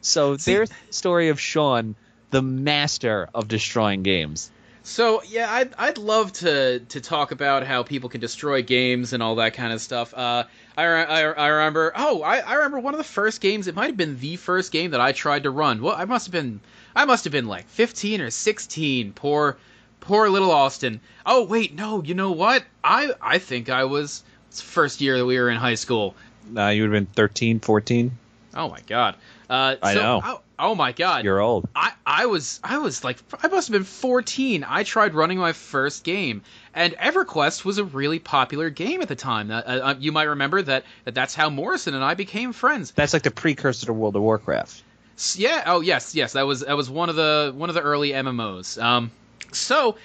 So See- there's the story of Sean, the master of destroying games. So yeah, I'd I'd love to to talk about how people can destroy games and all that kind of stuff. Uh, I, I, I remember. Oh, I, I remember one of the first games. It might have been the first game that I tried to run. Well, I must have been I must have been like 15 or 16. Poor poor little Austin. Oh wait, no. You know what? I I think I was it's the first year that we were in high school. Uh, you would have been 13, 14. Oh my god. Uh, I so- know. Oh, my god. You're old. I, I was I was like I must have been 14. I tried running my first game, and EverQuest was a really popular game at the time. Uh, uh, you might remember that, that that's how Morrison and I became friends. That's like the precursor to World of Warcraft. Yeah. Oh yes, yes. That was that was one of the one of the early MMOs. Um, so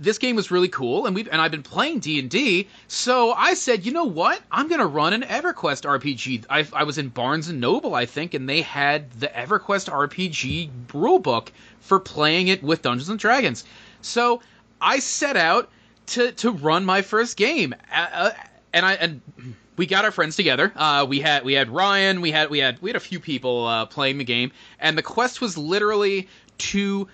this game was really cool, and we and I've been playing D and D. So I said, you know what? I'm gonna run an EverQuest RPG. I, I was in Barnes and Noble, I think, and they had the EverQuest RPG rulebook for playing it with Dungeons and Dragons. So I set out to to run my first game, uh, uh, and I and we got our friends together. Uh, we had we had Ryan, we had we had we had a few people uh, playing the game, and the quest was literally to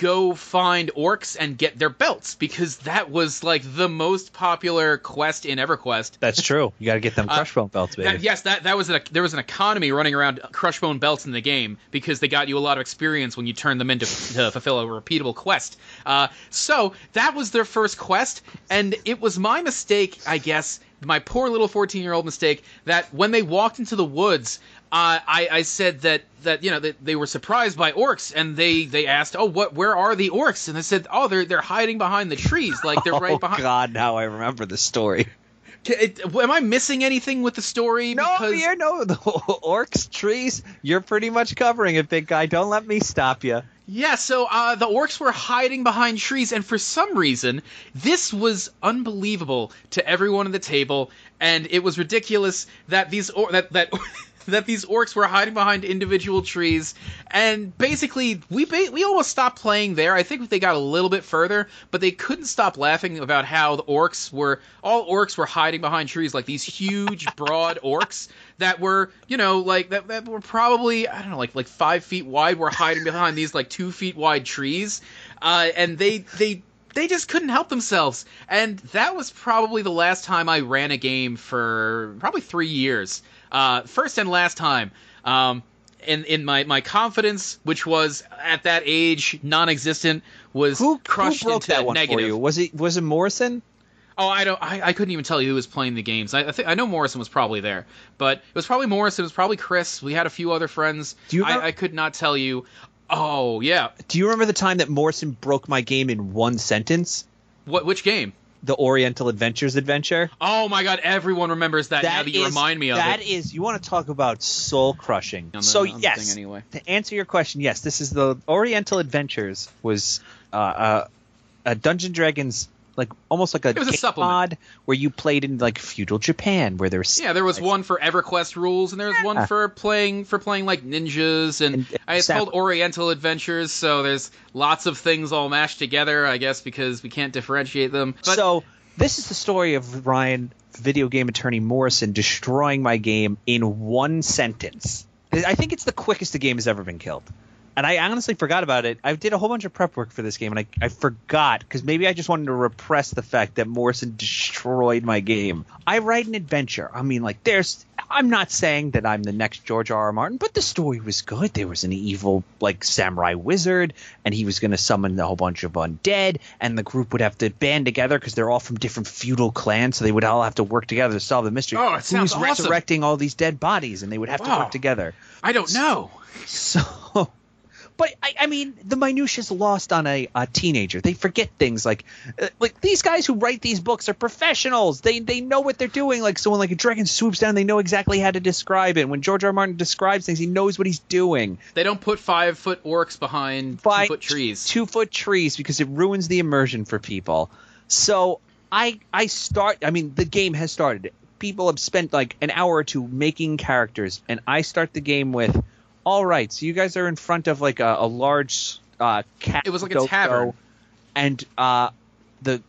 go find orcs and get their belts because that was like the most popular quest in EverQuest. That's true. You got to get them Crushbone belts, baby. That, yes, that that was a, there was an economy running around Crushbone belts in the game because they got you a lot of experience when you turned them into to fulfill a repeatable quest. Uh, so that was their first quest, and it was my mistake, I guess, my poor little fourteen-year-old mistake, that when they walked into the woods, uh, I, I said that that you know that they were surprised by orcs, and they they asked, oh, what where are the orcs? And they said, oh, they're they're hiding behind the trees, <laughs> like they're oh right behind. God! Now I remember the story. It- am I missing anything with the story? No, Because- you're no the <laughs> orcs, trees. You're pretty much covering it, big guy. Don't let me stop you. Yeah, so uh, the orcs were hiding behind trees, and for some reason, this was unbelievable to everyone at the table, and it was ridiculous that these or- that that <laughs> that these orcs were hiding behind individual trees, and basically we ba- we almost stopped playing there. I think they got a little bit further, but they couldn't stop laughing about how the orcs were all orcs were hiding behind trees like these huge, <laughs> broad orcs that were you know like that, that were probably I don't know like like five feet wide were hiding behind these like two feet wide trees, uh, and they they they just couldn't help themselves. And that was probably the last time I ran a game for probably three years. Uh, first and last time. Um, in, in my, my confidence, which was at that age non-existent, was Who, crushed who broke into that one negative. for you? Was it was it Morrison? Oh, I don't. I, I couldn't even tell you who was playing the games. I, I think I know Morrison was probably there, but it was probably Morrison. It was probably Chris. We had a few other friends. Do you remember- I, I could not tell you. Oh yeah, Do you remember the time that Morrison broke my game in one sentence? what? Which game? The Oriental Adventures adventure. Oh my God! Everyone remembers that, now that you is- remind me of that it. is- you want to talk about soul crushing. The- so on the yes, anyway. to answer your question, yes, this is the Oriental Adventures was uh, uh, a Dungeon Dragons like almost like a, It was a supplement. mod where you played in like feudal Japan where there's Yeah, there was one for EverQuest rules, and there was one for playing for playing like ninjas, and, And- uh, it's Sam- called Oriental Adventures. So there's lots of things all mashed together, I guess, because we can't differentiate them. But so This is the story of Ryan, video game attorney Morrison, destroying my game in one sentence. I think it's the quickest the game has ever been killed. And I honestly forgot about it. I did a whole bunch of prep work for this game, and I, I forgot because maybe I just wanted to repress the fact that Morrison destroyed my game. I write an adventure. I mean, like, there's. I'm not saying that I'm the next George R. R. Martin, but the story was good. There was an evil, like, samurai wizard, and he was going to summon a whole bunch of undead, and the group would have to band together because they're all from different feudal clans, so they would all have to work together to solve the mystery. Oh, it sounds Who's awesome. resurrecting all these dead bodies, and they would have to work together. I don't know. <laughs> So, but I, I mean, the minutiae is lost on a, a teenager. They forget things like, uh, like these guys who write these books are professionals. They they know what they're doing. Like so, when like a dragon swoops down, they know exactly how to describe it. When George R. R. Martin describes things, he knows what he's doing. They don't put five foot orcs behind By two foot trees. two foot trees, because it ruins the immersion for people. So I I start. I mean, the game has started. People have spent like an hour or two making characters, and I start the game with, all right. So you guys are in front of like a, a large uh, cat. It was like a tavern. and uh, the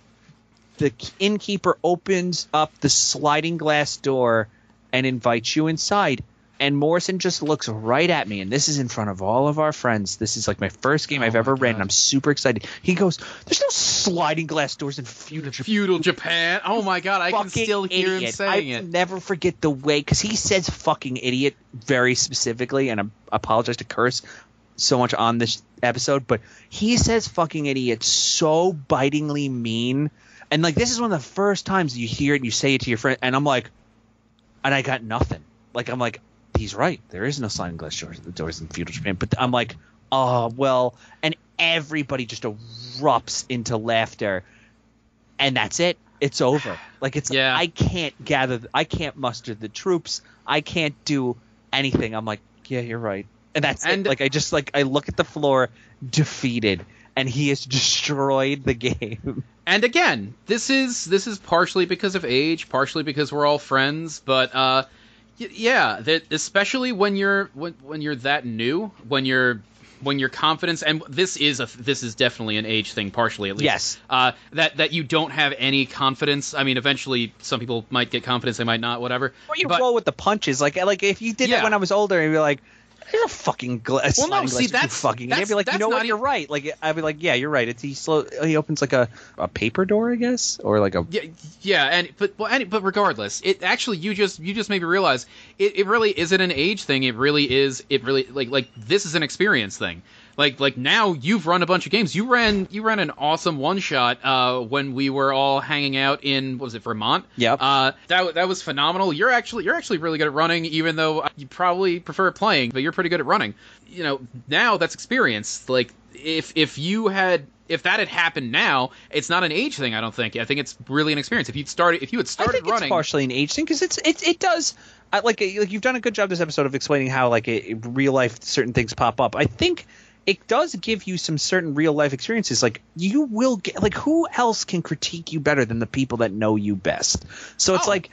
the innkeeper opens up the sliding glass door and invites you inside. And Morrison just looks right at me, and this is in front of all of our friends. This is like my first game oh I've Oh my ever ran, and I'm super excited. He goes, "There's no sliding glass doors in feudal Japan." Feudal Japan. Oh my god, I can still hear him idiot. saying I it. never forget the way because he says "fucking idiot" very specifically, and I apologize to curse so much on this episode, but he says "fucking idiot" so bitingly mean, and like this is one of the first times you hear it, and you say it to your friend, and I'm like, and I got nothing. Like I'm like, he's right. There is no sliding glass doors, doors in feudal Japan, but I'm like, oh well, and everybody just erupts into laughter, and that's it. It's over. Like it's Yeah. I can't gather. I can't muster the troops. I can't do anything. I'm like, yeah, you're right, and that's And- it. Like I just like I look at the floor, defeated, and he has destroyed the game. <laughs> And again, this is this is partially because of age, partially because we're all friends, but uh yeah, that especially when you're when, when you're that new, when you're when your confidence and this is a this is definitely an age thing partially at least. Yes. Uh that that you don't have any confidence. I mean, eventually some people might get confidence, they might not, whatever. Or you But- roll with the punches. Like like if you did Yeah. that when I was older, and you're like, "There's a fucking glass." Well, no, see, that's- fucking. And I'd be like, you know what? e- You're right. Like I'd be like, yeah, you're right. It's he slow. He opens like a a paper door, I guess, or like a. Yeah, yeah, and but well, and, but regardless, it actually you just you just made me realize it, it really isn't an age thing. It really is. It really like like this is an experience thing. Like like now you've run a bunch of games. You ran you ran an awesome one shot uh, when we were all hanging out in what was it Vermont? Yeah. Uh, that that was phenomenal. You're actually you're actually really good at running, even though you probably prefer playing, but you're pretty good at running. You know now that's experience. Like if if you had if that had happened now, it's not an age thing. I don't think. I think it's really an experience. If you'd started, if you had started I think running, it's partially an age thing because it's it it does. I, like like you've done a good job this episode of explaining how like in real life certain things pop up. I think it does give you some certain real life experiences. Like you will get like who else can critique you better than the people that know you best? So it's Oh. like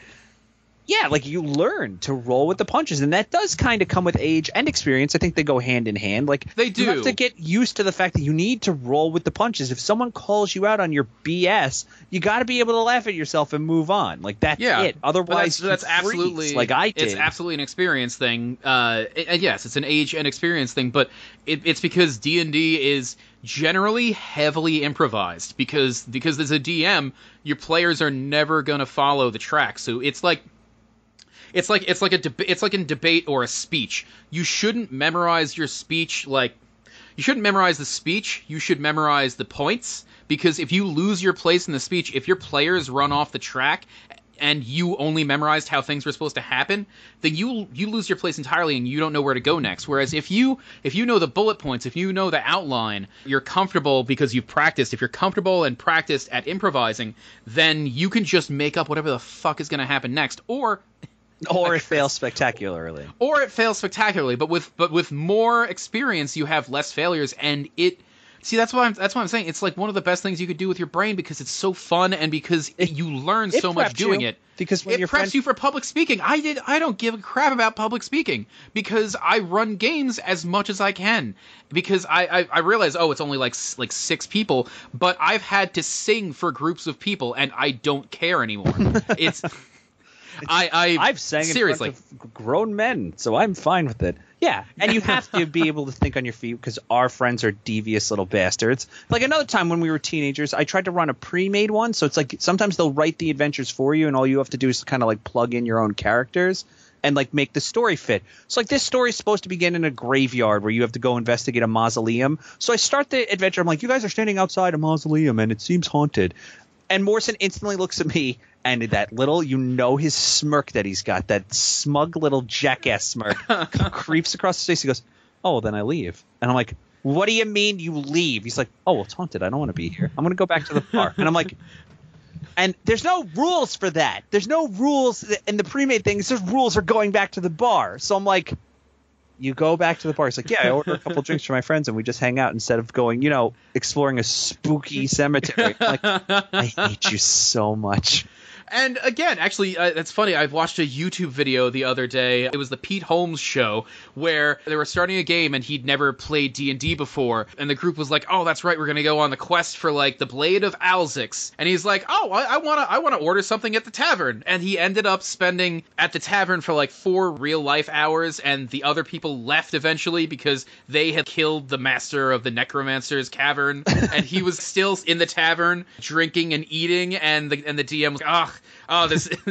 yeah, like you learn to roll with the punches, and that does kind of come with age and experience. I think they go hand in hand. Like They You have do. to get used to the fact that you need to roll with the punches. If someone calls you out on your BS, you got to be able to laugh at yourself and move on. Like that's yeah. it. But Otherwise, that's, that's freeze, absolutely like I did. It's absolutely an experience thing. Uh, and yes, it's an age and experience thing, but it, it's because D and D is generally heavily improvised because because as a DM, your players are never gonna follow the track. So it's like it's like it's like a deb- it's like in debate or a speech. You shouldn't memorize your speech like you shouldn't memorize the speech. You should memorize the points because if you lose your place in the speech, if your players run off the track and you only memorized how things were supposed to happen, then you you lose your place entirely and you don't know where to go next. Whereas if you if you know the bullet points, if you know the outline, you're comfortable because you've practiced. If you're comfortable and practiced at improvising, then you can just make up whatever the fuck is going to happen next or or it <laughs> fails spectacularly. or it fails spectacularly but with but with more experience you have less failures and it See, that's why I'm that's why I'm saying it's like one of the best things you could do with your brain because it's so fun and because you learn so much doing you, it. because when it preps friend- you for public speaking. I did. I don't give a crap about public speaking because I run games as much as I can. Because I I, I realize oh it's only like like six people, but I've had to sing for groups of people and I don't care anymore. <laughs> it's I I <laughs> I've sang seriously. in front of grown men, so I'm fine with it. Yeah, and you have to be <laughs> able to think on your feet because our friends are devious little bastards. Like another time when we were teenagers, I tried to run a pre-made one, so it's like sometimes they'll write the adventures for you, and all you have to do is kind of like plug in your own characters and like make the story fit. So like this story is supposed to begin in a graveyard where you have to go investigate a mausoleum. So I start the adventure. I'm like, you guys are standing outside a mausoleum and it seems haunted. And Morrison instantly looks at me and that little, you know, his smirk that he's got, that smug little jackass smirk, <laughs> creeps across his face. He goes, "Oh, then I leave." And I'm like, "What do you mean you leave?" He's like, "Oh, well, it's haunted. I don't want to be here. I'm going to go back to the bar." And I'm like, and there's no rules for that. There's no rules in the pre-made thing. It's just rules for going back to the bar. So I'm like, you go back to the bar. It's like, yeah, I order a couple drinks for my friends and we just hang out instead of going, you know, exploring a spooky cemetery. Like, I hate you so much. And again, actually, uh, it's funny. I've watched a YouTube video the other day. It was the Pete Holmes show where they were starting a game and he'd never played D and D before, and the group was like, "Oh, that's right, we're gonna go on the quest for like the Blade of Alzix." And he's like, "Oh, I, I wanna, I wanna order something at the tavern." And he ended up spending at the tavern for like four real life hours, and the other people left eventually because they had killed the master of the Necromancer's cavern, <laughs> and he was still in the tavern drinking and eating, and the and the DM was, like, "Ah." <laughs> Oh, this <laughs>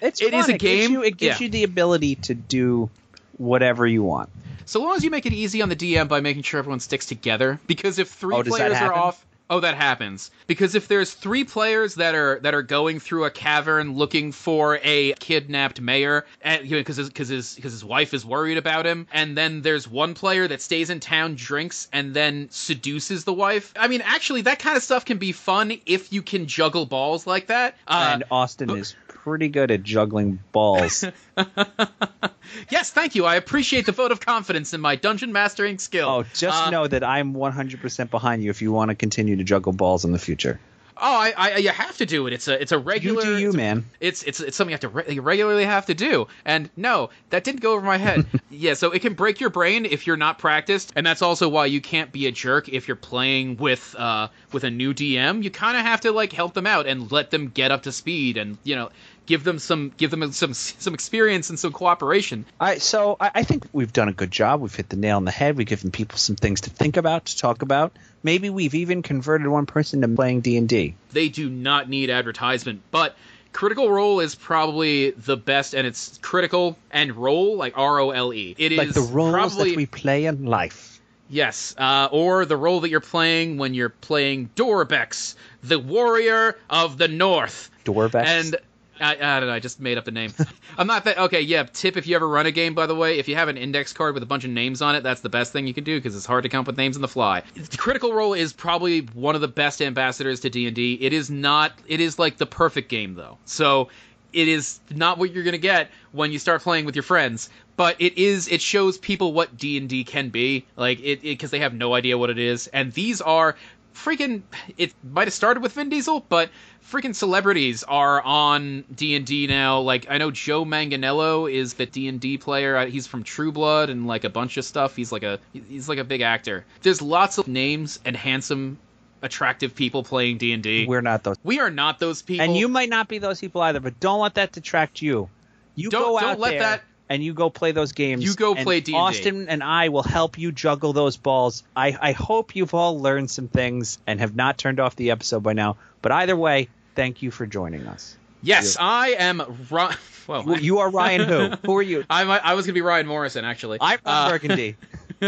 It's it is fun. a It gives game. you, it gives Yeah. you the ability to do whatever you want. So long as you make it easy on the DM by making sure everyone sticks together, because if three Oh, players are off, oh, that happens. Because if there's three players that are that are going through a cavern looking for a kidnapped mayor, and you know, because because his because his wife is worried about him, and then there's one player that stays in town, drinks, and then seduces the wife. I mean, actually, that kind of stuff can be fun if you can juggle balls like that. Uh, and Austin is pretty good at juggling balls. <laughs> yes, thank you. I appreciate the vote of confidence in my dungeon mastering skill. oh, just Uh, know that I'm 100% behind you if you want to continue to juggle balls in the future. Oh, I, I, you have to do it. It's a, it's a regular. you do you, it's man. It's, it's, it's something you have to re- you regularly have to do. And no, that didn't go over my head. <laughs> yeah, so it can break your brain if you're not practiced, and that's also why you can't be a jerk if you're playing with, uh, with a new DM. You kind of have to like help them out and let them get up to speed, and you know, give them some, give them some, some experience and some cooperation. I so I, I think we've done a good job. We've hit the nail on the head. We've given people some things to think about, to talk about. Maybe we've even converted one person to playing D and D. they do not need advertisement but critical role is probably the best and it's critical and role like r-o-l-e it is Like the roles probably that we play in life. yes uh, or the role that you're playing when you're playing dorbex the warrior of the north Dorvex. and I, I don't know. I just made up the name. <laughs> I'm not that okay. Yeah, tip if you ever run a game. By the way, if you have an index card with a bunch of names on it, that's the best thing you can do because it's hard to come up with names on the fly. Critical Role is probably one of the best ambassadors to D and D. It is not. It is like the perfect game though. So it is not what you're gonna get when you start playing with your friends. But it is. It shows people what D and D can be. Like it because they have no idea what it is. And these are freaking it might have started with Vin Diesel, but freaking celebrities are on D&D now. Like I know Joe Manganiello is the D&D player. Uh, He's from True Blood and like a bunch of stuff. He's like a he's like a big actor. There's lots of names and handsome attractive people playing D&D. We're not those. we are not those people. And you might not be those people either, but don't let that detract you. You Don't- go don't out let there that- and you go play those games. You go play D&D. Austin and I will help you juggle those balls. I, I hope you've all learned some things and have not turned off the episode by now. But either way, thank you for joining us. Yes, I am Ryan. <laughs> well, You are Ryan who? <laughs> Who are you? I might, I was going to be Ryan Morrison actually. I'm Uh, Burgundy. <laughs>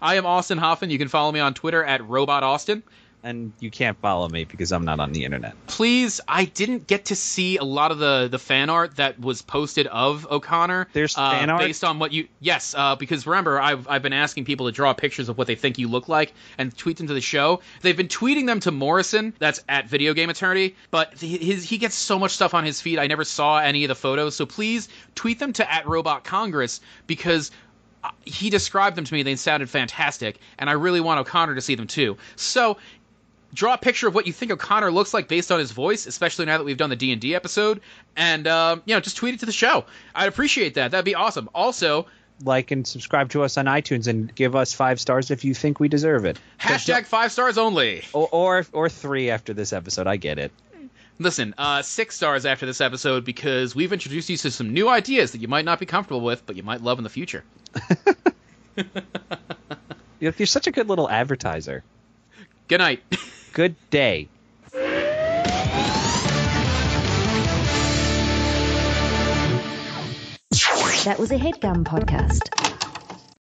I am Austin Hoffman. You can follow me on Twitter at Robot Austin. And you can't follow me because I'm not on the internet. please i didn't get to see a lot of the the fan art that was posted of o'connor There's uh, fan art? based on what you yes uh, because remember I've, I've been asking people to draw pictures of what they think you look like and tweet them to the show they've been tweeting them to morrison that's at video game attorney but he- his, he gets so much stuff on his feed i never saw any of the photos so please tweet them to at robot congress because uh, he described them to me. They sounded fantastic, and I really want O'Connor to see them too. So, draw a picture of what you think O'Connor looks like based on his voice, especially now that we've done the D and D episode, and uh, you know, just tweet it to the show. I'd appreciate that. That'd be awesome. Also, Like and subscribe to us on iTunes and give us five stars if you think we deserve it. hashtag five stars only. Or, or or three after this episode. I get it. Listen, uh, six stars after this episode because we've introduced you to some new ideas that you might not be comfortable with, but you might love in the future. <laughs> You're such a good little advertiser. Good night. <laughs> Good day. That was a headgum podcast.